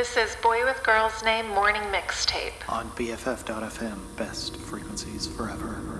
This is Boy with Girl's Name Morning Mixtape. On BFF.fm, best frequencies forever.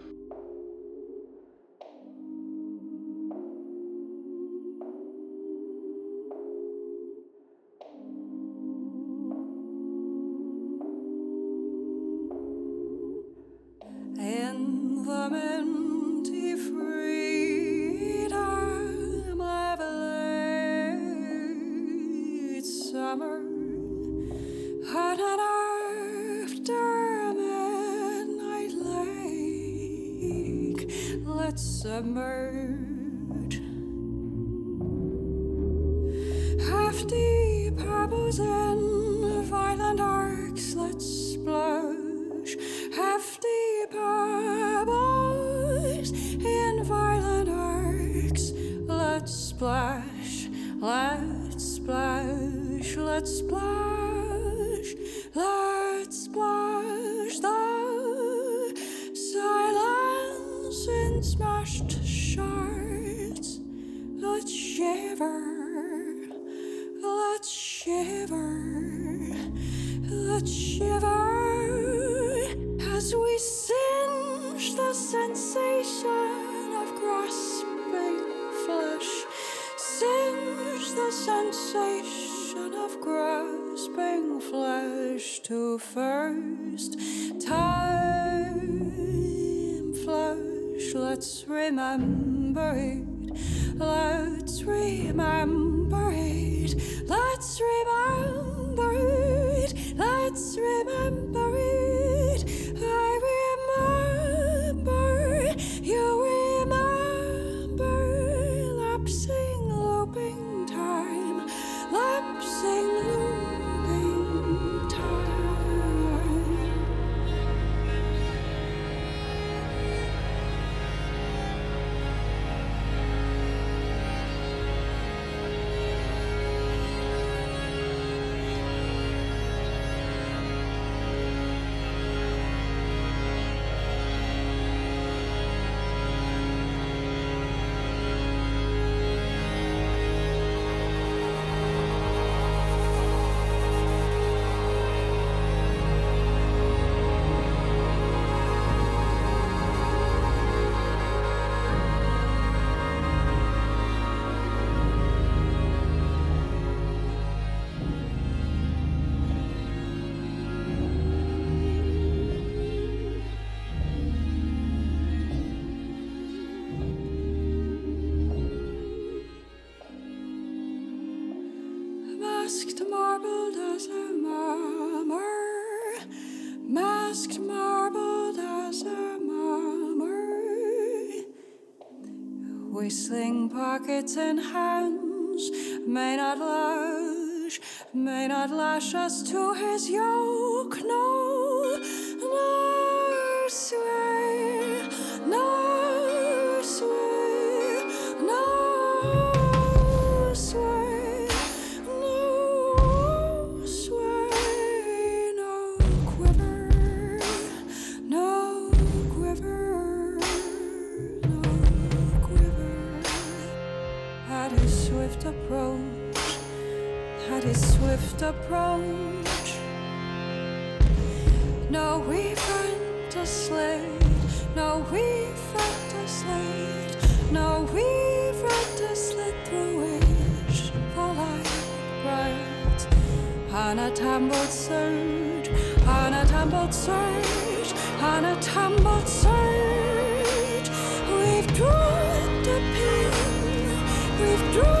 Whistling pockets and hands. May not lash, may not lash us to his yoke, no, approach. No, we front a slate. No, we front a slate. No, we front a slit through which the light bright. On a tumbled surge, on a tumbled surge, on a tumbled surge. We've drawn a pin, we've dropped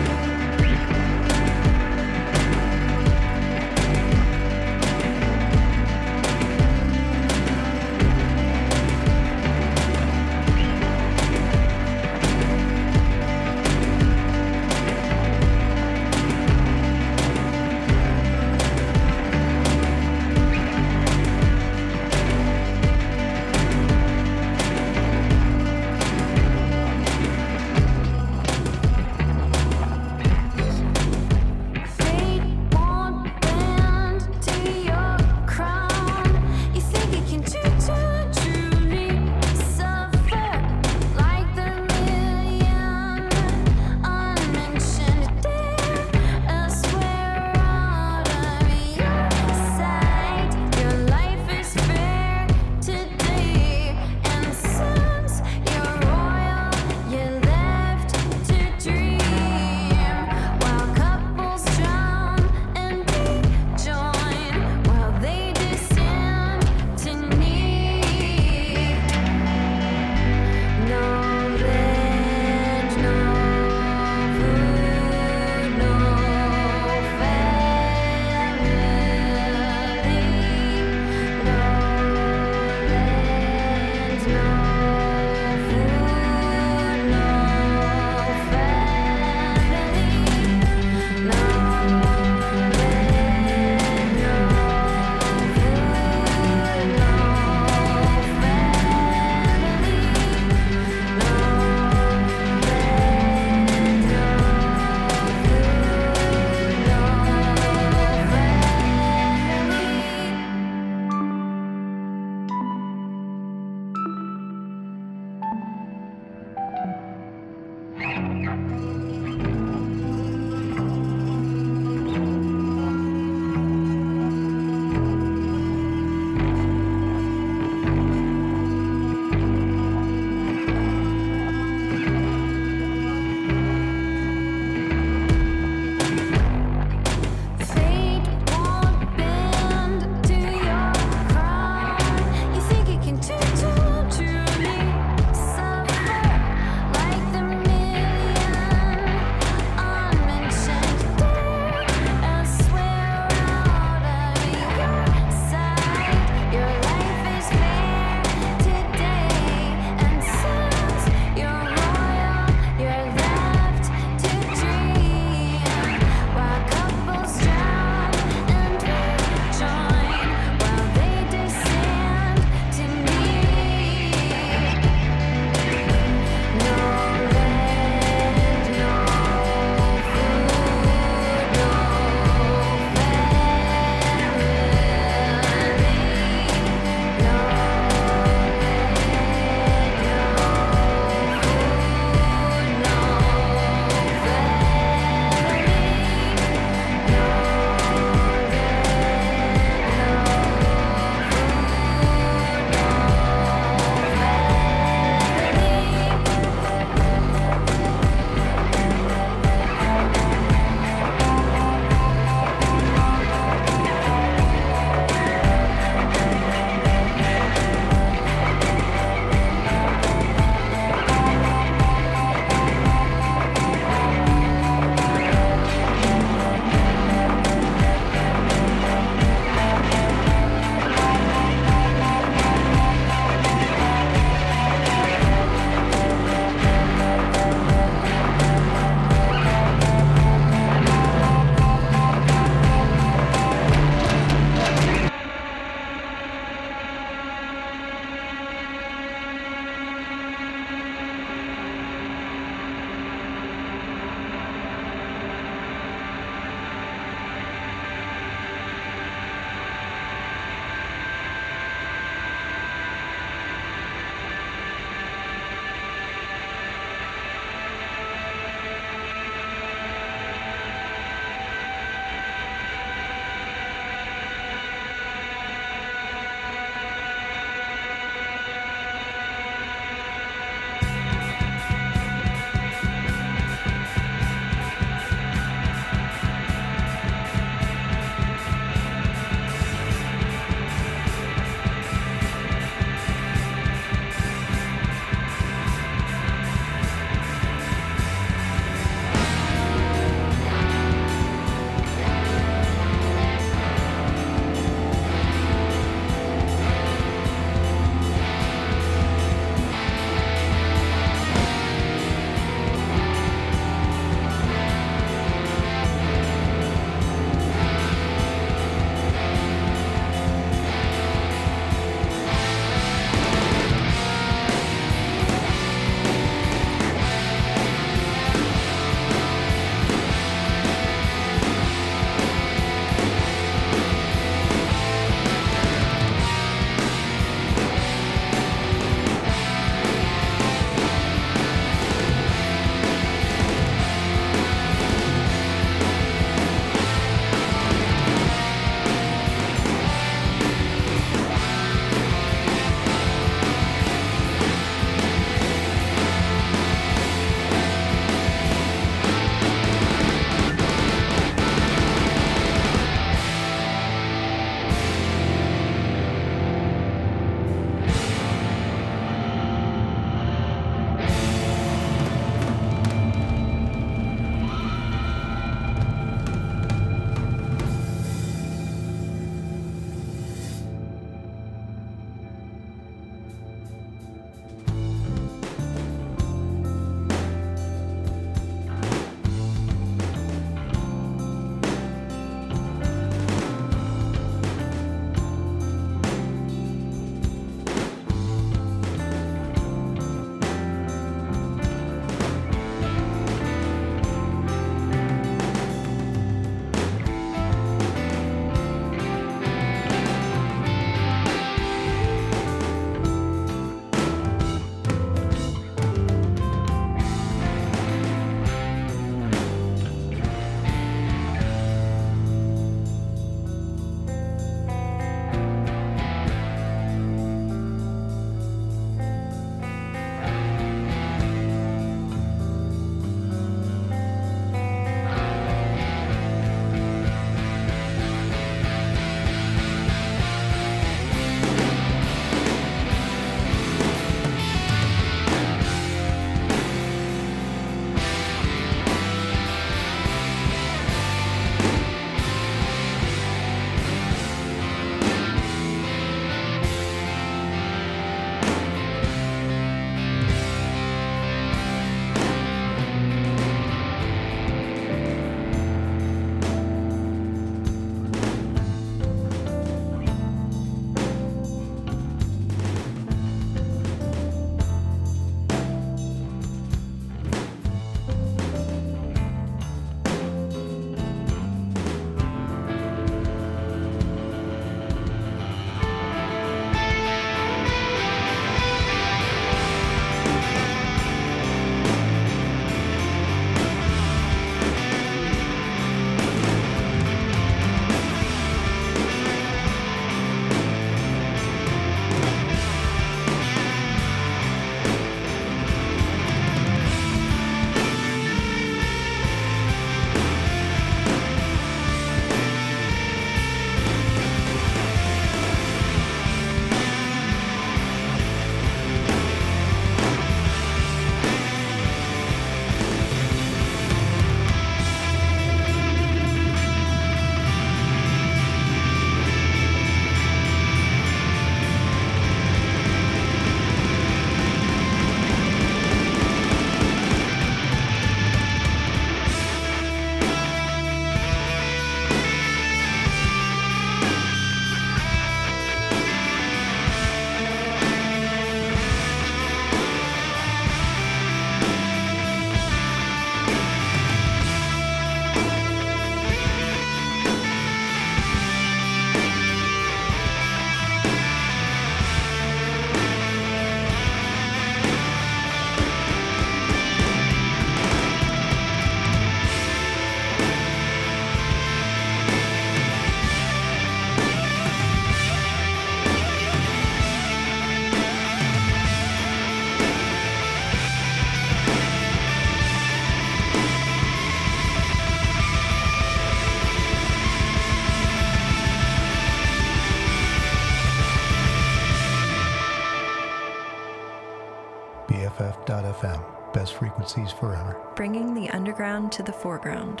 Underground to the foreground.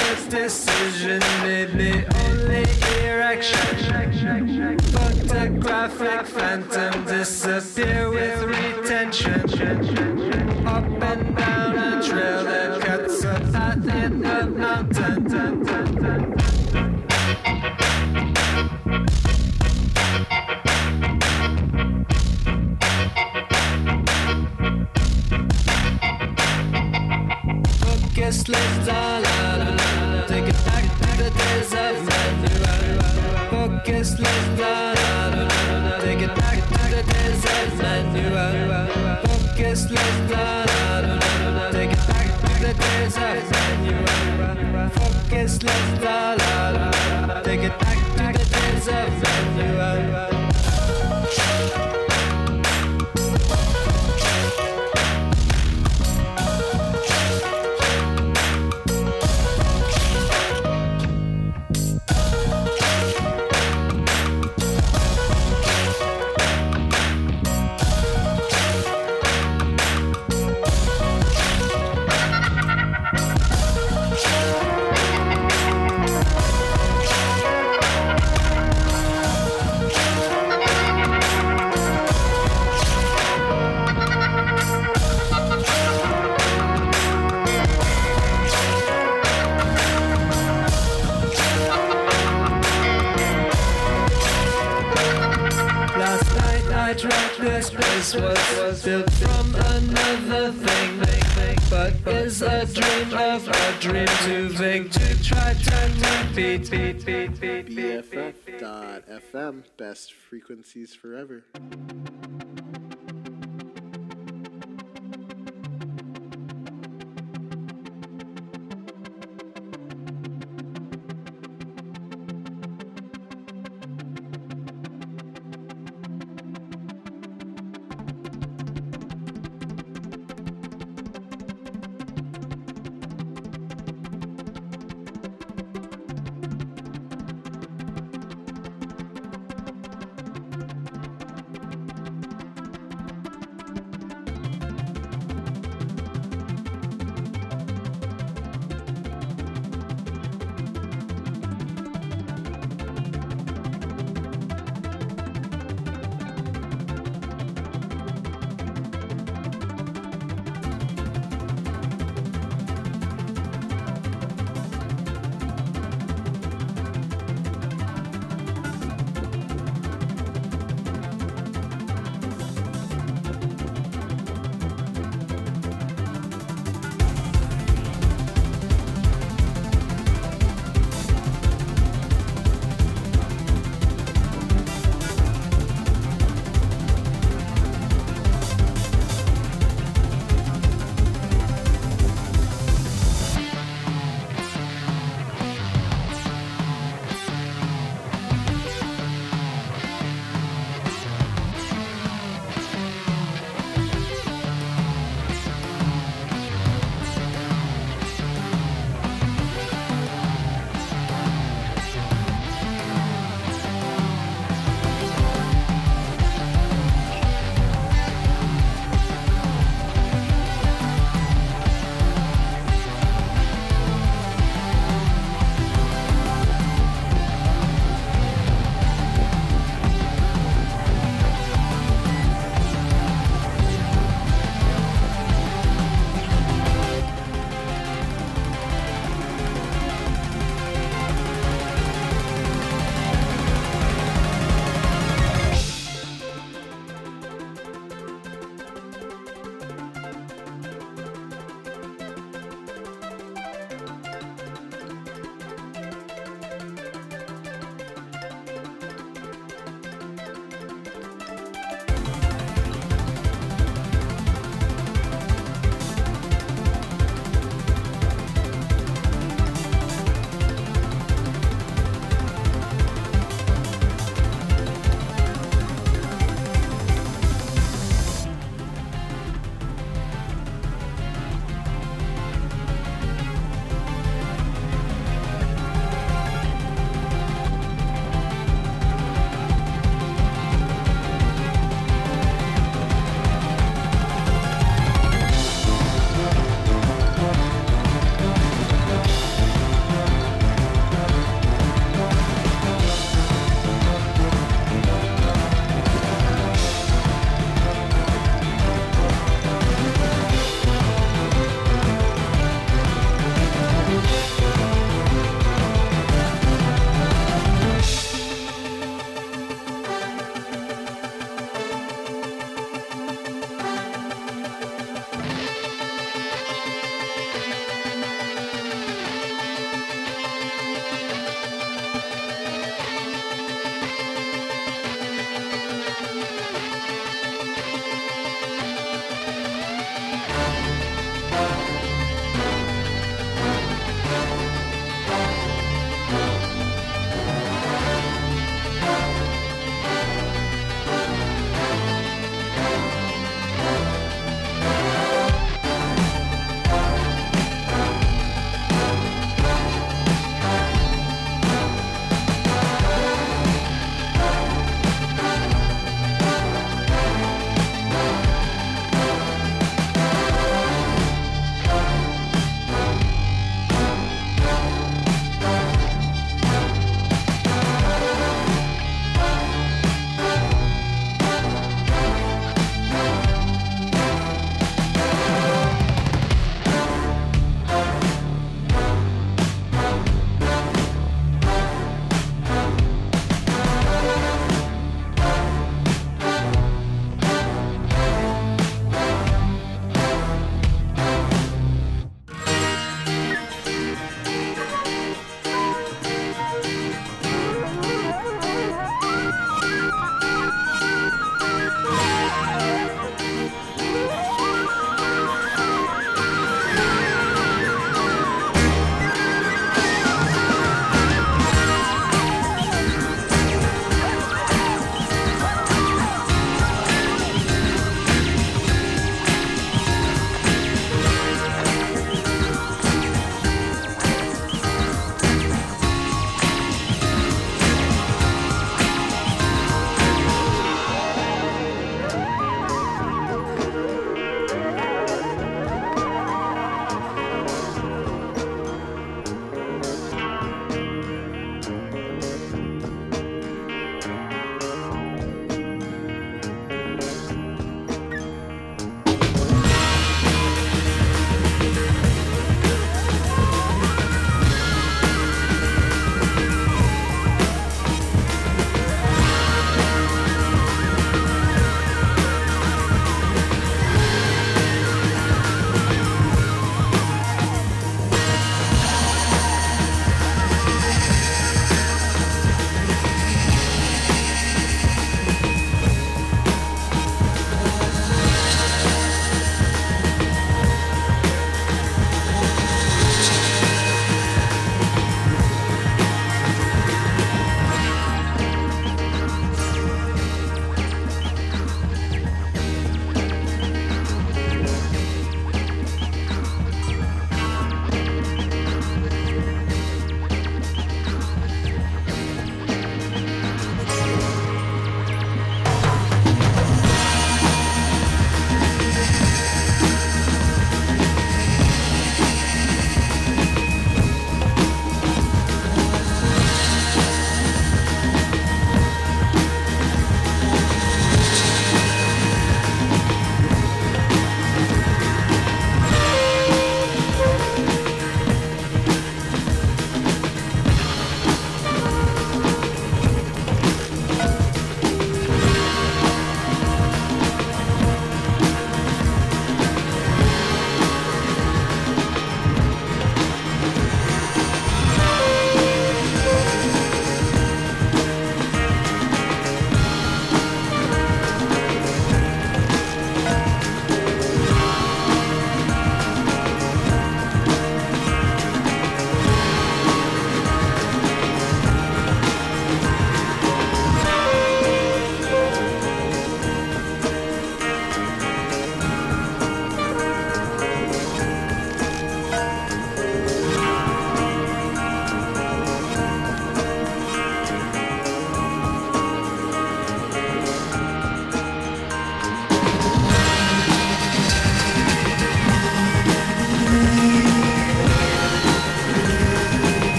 first decision made me only erection. Photographic phantom disappear with retention. Up and down a trail that cuts a path in the dream too vague to try to repeat. BFF.FM, best frequencies forever.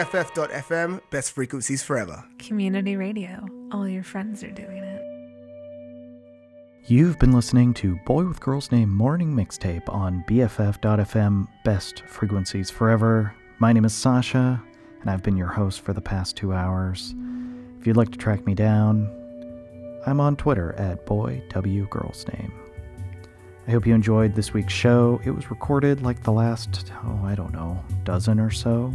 BFF.FM, best frequencies forever. Community radio. All your friends are doing it. You've been listening to Boy with Girl's Name Morning Mixtape on BFF.FM, best frequencies forever. My name is Sasha, and I've been your host for the past two hours. If you'd like to track me down, I'm on Twitter at Boy W Girl's Name. I hope you enjoyed this week's show. It was recorded like the last, oh, I don't know, dozen or so.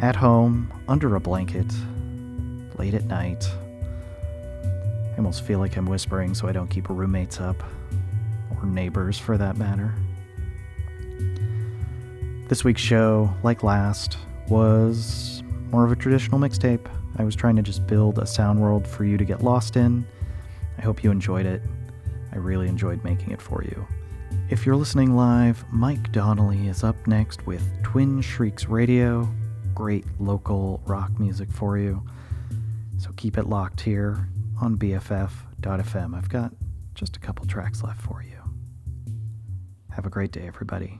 At home, under a blanket, late at night. I almost feel like I'm whispering so I don't keep roommates up, or neighbors for that matter. This week's show, like last, was more of a traditional mixtape. I was trying to just build a sound world for you to get lost in. I hope you enjoyed it. I really enjoyed making it for you. If you're listening live, Mike Donnelly is up next with Twin Shrieks Radio. Great local rock music for you. So keep it locked here on BFF.fm. I've got just a couple tracks left for you. Have a great day, everybody.